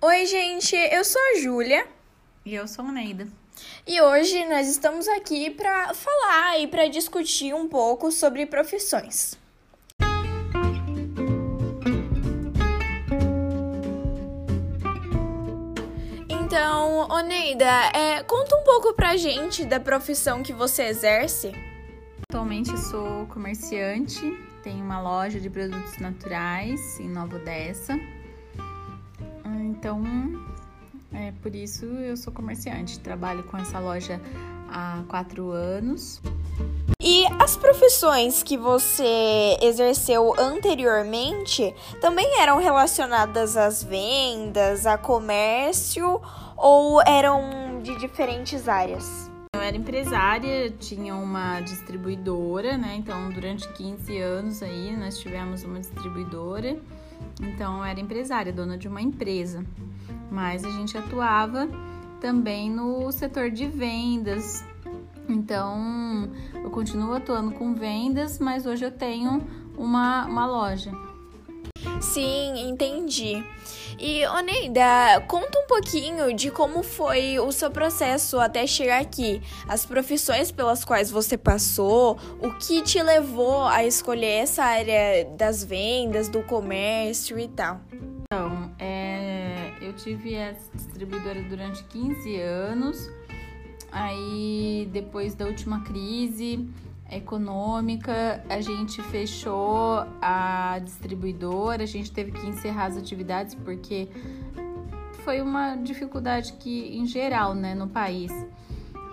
Oi, gente, eu sou a Júlia. E eu sou a Neida. E hoje nós estamos aqui para falar e para discutir um pouco sobre profissões. Então, Oneida, é, conta um pouco pra gente da profissão que você exerce. Atualmente sou comerciante, tenho uma loja de produtos naturais em Nova Odessa. Então, é por isso eu sou comerciante. Trabalho com essa loja há quatro anos. E as profissões que você exerceu anteriormente também eram relacionadas às vendas, a comércio ou eram de diferentes áreas? Era empresária, tinha uma distribuidora, né? Então, durante 15 anos aí, nós tivemos uma distribuidora. Então, eu era empresária, dona de uma empresa. Mas a gente atuava também no setor de vendas. Então, eu continuo atuando com vendas, mas hoje eu tenho uma, uma loja. Sim, entendi. E Oneida, conta um pouquinho de como foi o seu processo até chegar aqui, as profissões pelas quais você passou, o que te levou a escolher essa área das vendas, do comércio e tal. Então, é, eu tive essa distribuidora durante 15 anos. Aí, depois da última crise, econômica, a gente fechou a distribuidora, a gente teve que encerrar as atividades porque foi uma dificuldade que em geral, né, no país.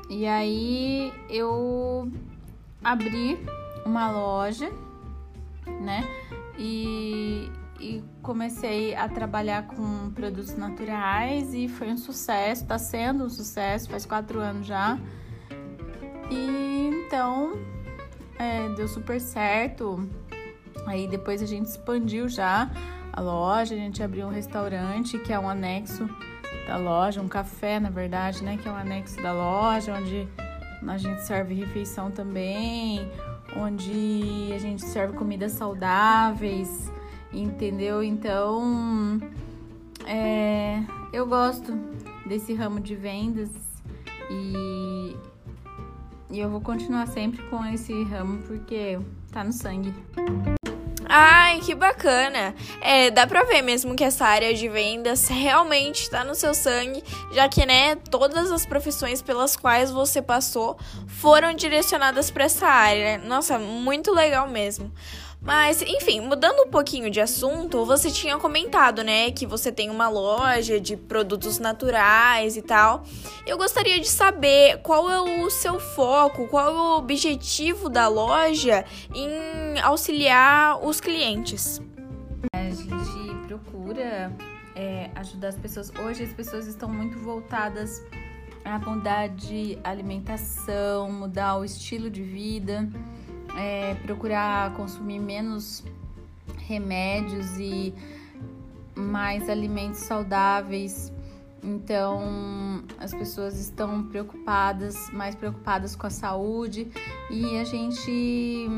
E aí eu abri uma loja, né? E, e comecei a trabalhar com produtos naturais e foi um sucesso, tá sendo um sucesso, faz quatro anos já. E então é, deu super certo. Aí depois a gente expandiu já a loja, a gente abriu um restaurante que é um anexo da loja, um café, na verdade, né? Que é um anexo da loja, onde a gente serve refeição também, onde a gente serve comidas saudáveis, entendeu? Então, é, eu gosto desse ramo de vendas e e eu vou continuar sempre com esse ramo porque tá no sangue. Ai, que bacana! É, dá pra ver mesmo que essa área de vendas realmente tá no seu sangue, já que, né, todas as profissões pelas quais você passou foram direcionadas para essa área. Nossa, muito legal mesmo. Mas, enfim, mudando um pouquinho de assunto, você tinha comentado, né, que você tem uma loja de produtos naturais e tal. Eu gostaria de saber qual é o seu foco, qual é o objetivo da loja em auxiliar os clientes. A gente procura é, ajudar as pessoas. Hoje as pessoas estão muito voltadas a mudar de alimentação, mudar o estilo de vida é, procurar consumir menos remédios e mais alimentos saudáveis. Então, as pessoas estão preocupadas, mais preocupadas com a saúde e a gente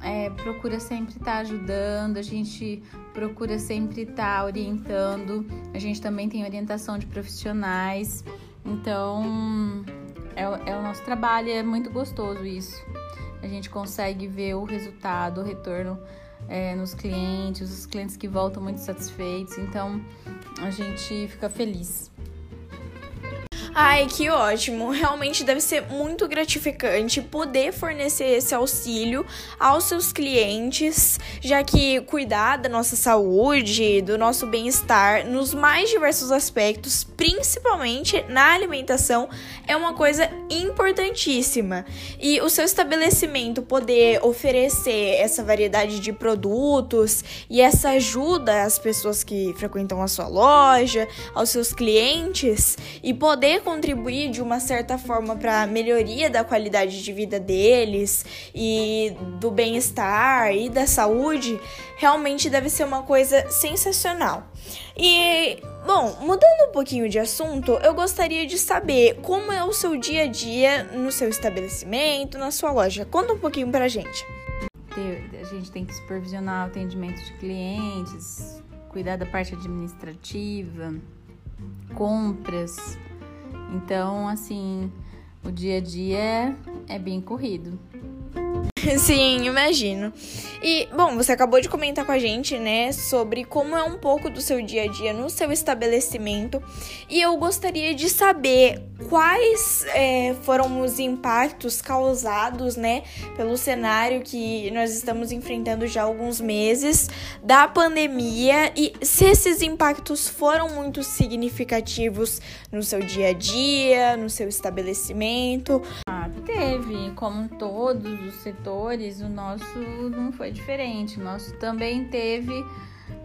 é, procura sempre estar tá ajudando, a gente procura sempre estar tá orientando. A gente também tem orientação de profissionais. Então, é, é o nosso trabalho, é muito gostoso isso a gente consegue ver o resultado, o retorno é, nos clientes, os clientes que voltam muito satisfeitos. Então a gente fica feliz. Ai, que ótimo! Realmente deve ser muito gratificante poder fornecer esse auxílio aos seus clientes, já que cuidar da nossa saúde, do nosso bem-estar nos mais diversos aspectos, principalmente na alimentação, é uma coisa importantíssima. E o seu estabelecimento poder oferecer essa variedade de produtos e essa ajuda às pessoas que frequentam a sua loja, aos seus clientes e poder contribuir de uma certa forma para a melhoria da qualidade de vida deles e do bem-estar e da saúde, realmente deve ser uma coisa sensacional. E, bom, mudando um pouquinho de assunto, eu gostaria de saber como é o seu dia a dia no seu estabelecimento, na sua loja. Conta um pouquinho pra gente. A gente tem que supervisionar o atendimento de clientes, cuidar da parte administrativa, compras. Então, assim, o dia a dia é, é bem corrido. Sim, imagino. E, bom, você acabou de comentar com a gente, né, sobre como é um pouco do seu dia a dia no seu estabelecimento. E eu gostaria de saber quais é, foram os impactos causados, né, pelo cenário que nós estamos enfrentando já há alguns meses da pandemia e se esses impactos foram muito significativos no seu dia a dia, no seu estabelecimento. Teve, como todos os setores, o nosso não foi diferente. O nosso também teve,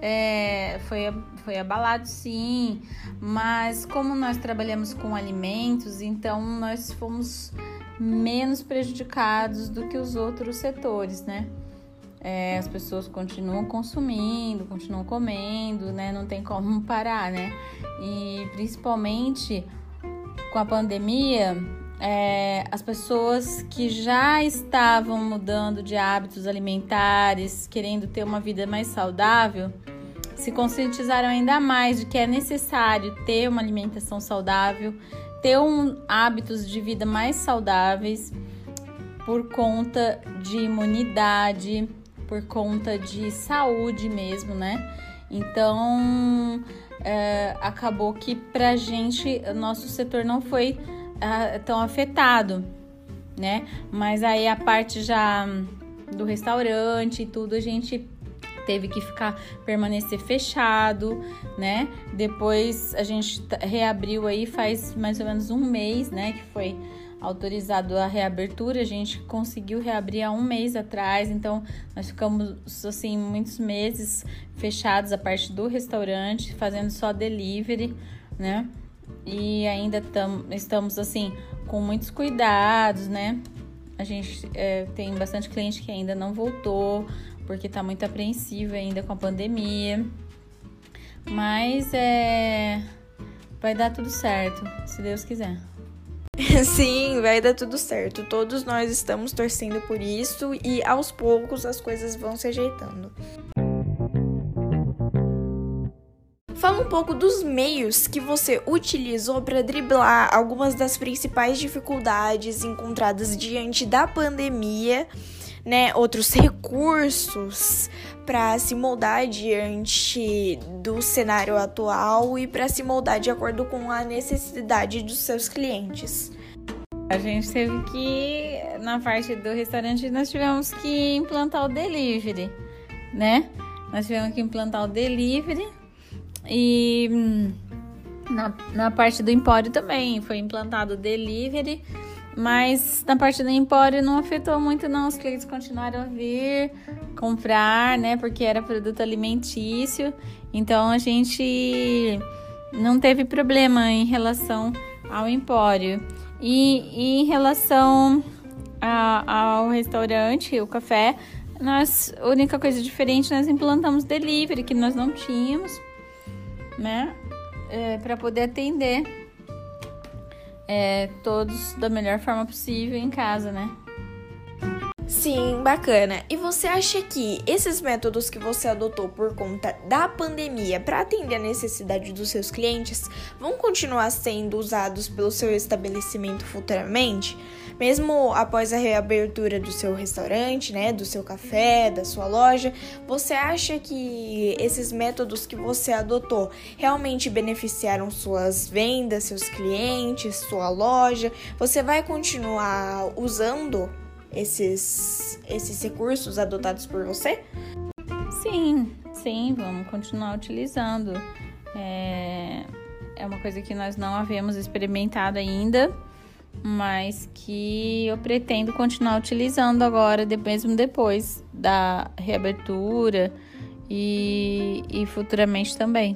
é, foi, foi abalado sim, mas como nós trabalhamos com alimentos, então nós fomos menos prejudicados do que os outros setores, né? É, as pessoas continuam consumindo, continuam comendo, né? Não tem como parar, né? E principalmente com a pandemia, é, as pessoas que já estavam mudando de hábitos alimentares, querendo ter uma vida mais saudável, se conscientizaram ainda mais de que é necessário ter uma alimentação saudável, ter um, hábitos de vida mais saudáveis por conta de imunidade, por conta de saúde mesmo, né? Então, é, acabou que pra gente, nosso setor não foi tão afetado, né? Mas aí a parte já do restaurante e tudo, a gente teve que ficar permanecer fechado, né? Depois a gente reabriu aí faz mais ou menos um mês, né? Que foi autorizado a reabertura, a gente conseguiu reabrir há um mês atrás, então nós ficamos assim muitos meses fechados a parte do restaurante, fazendo só delivery, né? E ainda tam, estamos assim com muitos cuidados, né? A gente é, tem bastante cliente que ainda não voltou porque tá muito apreensivo ainda com a pandemia. Mas é vai dar tudo certo, se Deus quiser. Sim, vai dar tudo certo. Todos nós estamos torcendo por isso e aos poucos as coisas vão se ajeitando. Fala um pouco dos meios que você utilizou para driblar algumas das principais dificuldades encontradas diante da pandemia, né? Outros recursos para se moldar diante do cenário atual e para se moldar de acordo com a necessidade dos seus clientes. A gente teve que, na parte do restaurante, nós tivemos que implantar o delivery, né? Nós tivemos que implantar o delivery e hum, na, na parte do empório também foi implantado delivery, mas na parte do empório não afetou muito não, os clientes continuaram a vir comprar, né, porque era produto alimentício. Então a gente não teve problema em relação ao empório. E, e em relação a, ao restaurante, o café, nós, a única coisa diferente, nós implantamos delivery, que nós não tínhamos né? É, para poder atender é, todos da melhor forma possível em casa, né? Sim, bacana. E você acha que esses métodos que você adotou por conta da pandemia para atender a necessidade dos seus clientes vão continuar sendo usados pelo seu estabelecimento futuramente? Mesmo após a reabertura do seu restaurante, né, do seu café, da sua loja, você acha que esses métodos que você adotou realmente beneficiaram suas vendas, seus clientes, sua loja? Você vai continuar usando esses, esses recursos adotados por você? Sim, sim, vamos continuar utilizando. É, é uma coisa que nós não havíamos experimentado ainda mas que eu pretendo continuar utilizando agora, mesmo depois da reabertura e, e futuramente também.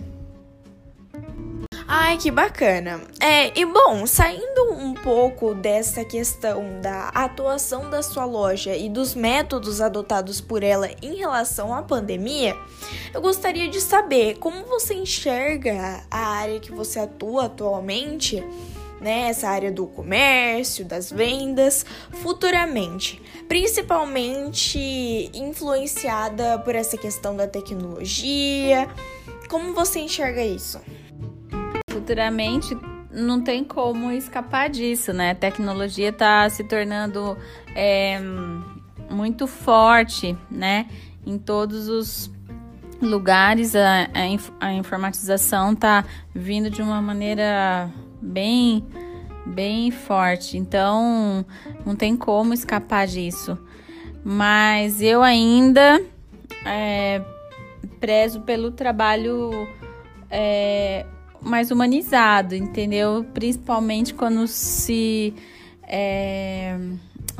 Ai, que bacana. É, e bom, saindo um pouco dessa questão da atuação da sua loja e dos métodos adotados por ela em relação à pandemia, eu gostaria de saber como você enxerga a área que você atua atualmente né, essa área do comércio, das vendas, futuramente, principalmente influenciada por essa questão da tecnologia. Como você enxerga isso? Futuramente não tem como escapar disso, né? A tecnologia está se tornando é, muito forte, né? Em todos os lugares a, a, a informatização está vindo de uma maneira bem bem forte. Então, não tem como escapar disso. Mas eu ainda é, prezo pelo trabalho é, mais humanizado, entendeu? Principalmente quando se é,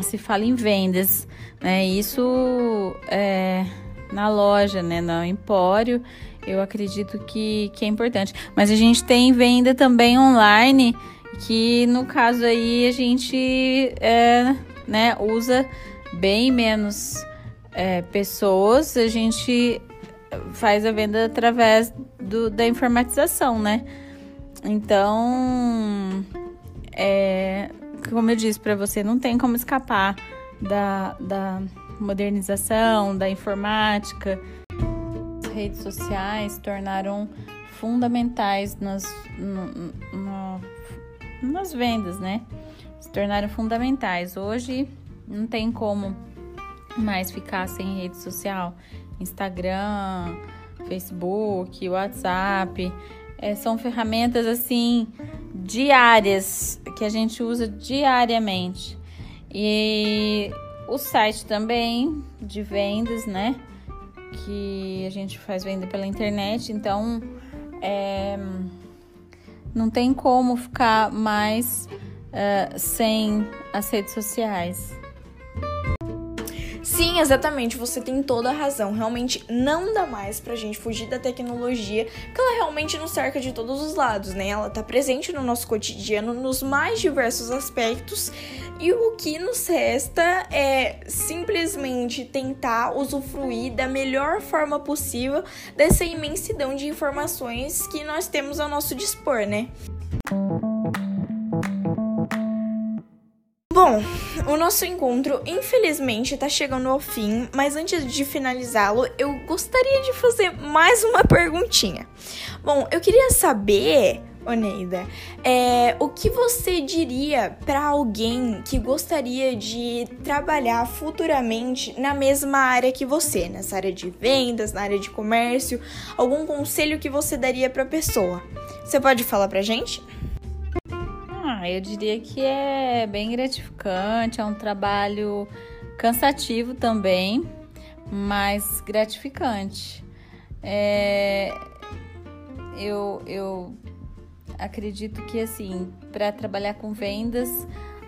se fala em vendas, né? Isso é, na loja, né? No empório, eu acredito que, que é importante. Mas a gente tem venda também online, que no caso aí a gente é, né, usa bem menos é, pessoas, a gente faz a venda através do, da informatização, né? Então, é, como eu disse para você, não tem como escapar da, da modernização, da informática. As redes sociais tornaram fundamentais nas, no, no, nas vendas, né? Se tornaram fundamentais. Hoje não tem como mais ficar sem rede social. Instagram, Facebook, WhatsApp. É, são ferramentas assim diárias que a gente usa diariamente. E o site também de vendas, né? Que a gente faz venda pela internet, então é, não tem como ficar mais uh, sem as redes sociais. Sim, exatamente, você tem toda a razão. Realmente não dá mais pra gente fugir da tecnologia, porque ela realmente nos cerca de todos os lados, né? Ela tá presente no nosso cotidiano nos mais diversos aspectos. E o que nos resta é simplesmente tentar usufruir da melhor forma possível dessa imensidão de informações que nós temos ao nosso dispor, né? Bom, o nosso encontro infelizmente está chegando ao fim, mas antes de finalizá-lo, eu gostaria de fazer mais uma perguntinha. Bom, eu queria saber, Oneida, é, o que você diria para alguém que gostaria de trabalhar futuramente na mesma área que você, nessa área de vendas, na área de comércio? Algum conselho que você daria para a pessoa? Você pode falar pra gente? Ah, eu diria que é bem gratificante, é um trabalho cansativo também, mas gratificante. É, eu, eu acredito que assim, para trabalhar com vendas,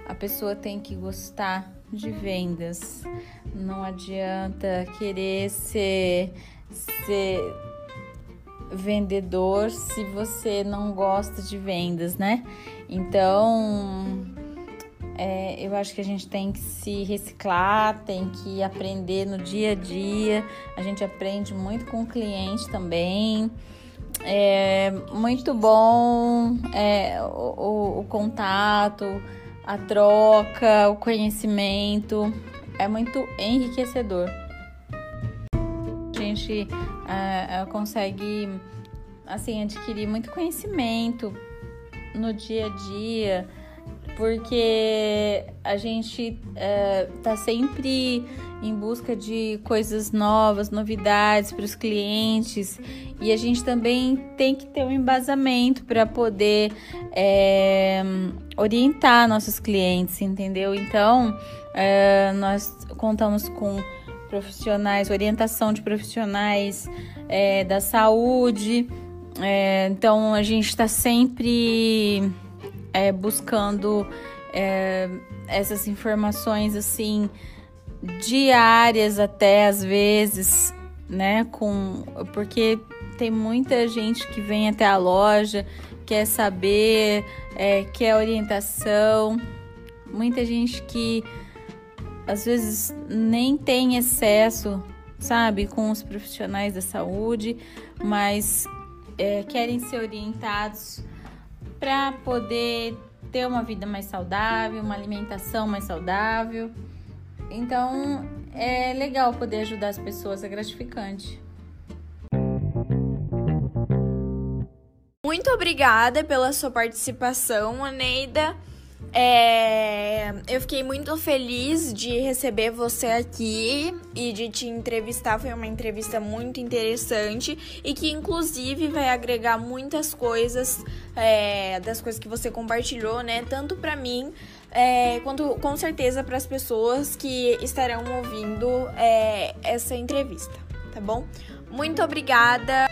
a pessoa tem que gostar de vendas. Não adianta querer ser, ser vendedor se você não gosta de vendas, né? Então, é, eu acho que a gente tem que se reciclar, tem que aprender no dia a dia. A gente aprende muito com o cliente também. É muito bom é, o, o, contato, a troca, o conhecimento. É muito enriquecedor gente uh, consegue assim adquirir muito conhecimento no dia a dia, porque a gente está sempre em busca de coisas novas, novidades para os clientes e a gente também tem que ter um embasamento para poder é, orientar nossos clientes, entendeu? Então, é, nós contamos com profissionais, orientação de profissionais é, da saúde. É, então a gente está sempre é, buscando é, essas informações assim diárias até às vezes, né? Com porque tem muita gente que vem até a loja quer saber, é, quer orientação, muita gente que às vezes nem tem excesso, sabe, com os profissionais da saúde, mas é, querem ser orientados para poder ter uma vida mais saudável, uma alimentação mais saudável. Então é legal poder ajudar as pessoas, é gratificante. Muito obrigada pela sua participação, Aneida. É, eu fiquei muito feliz de receber você aqui e de te entrevistar. Foi uma entrevista muito interessante e que, inclusive, vai agregar muitas coisas é, das coisas que você compartilhou, né? Tanto para mim é, quanto com certeza para as pessoas que estarão ouvindo é, essa entrevista, tá bom? Muito obrigada.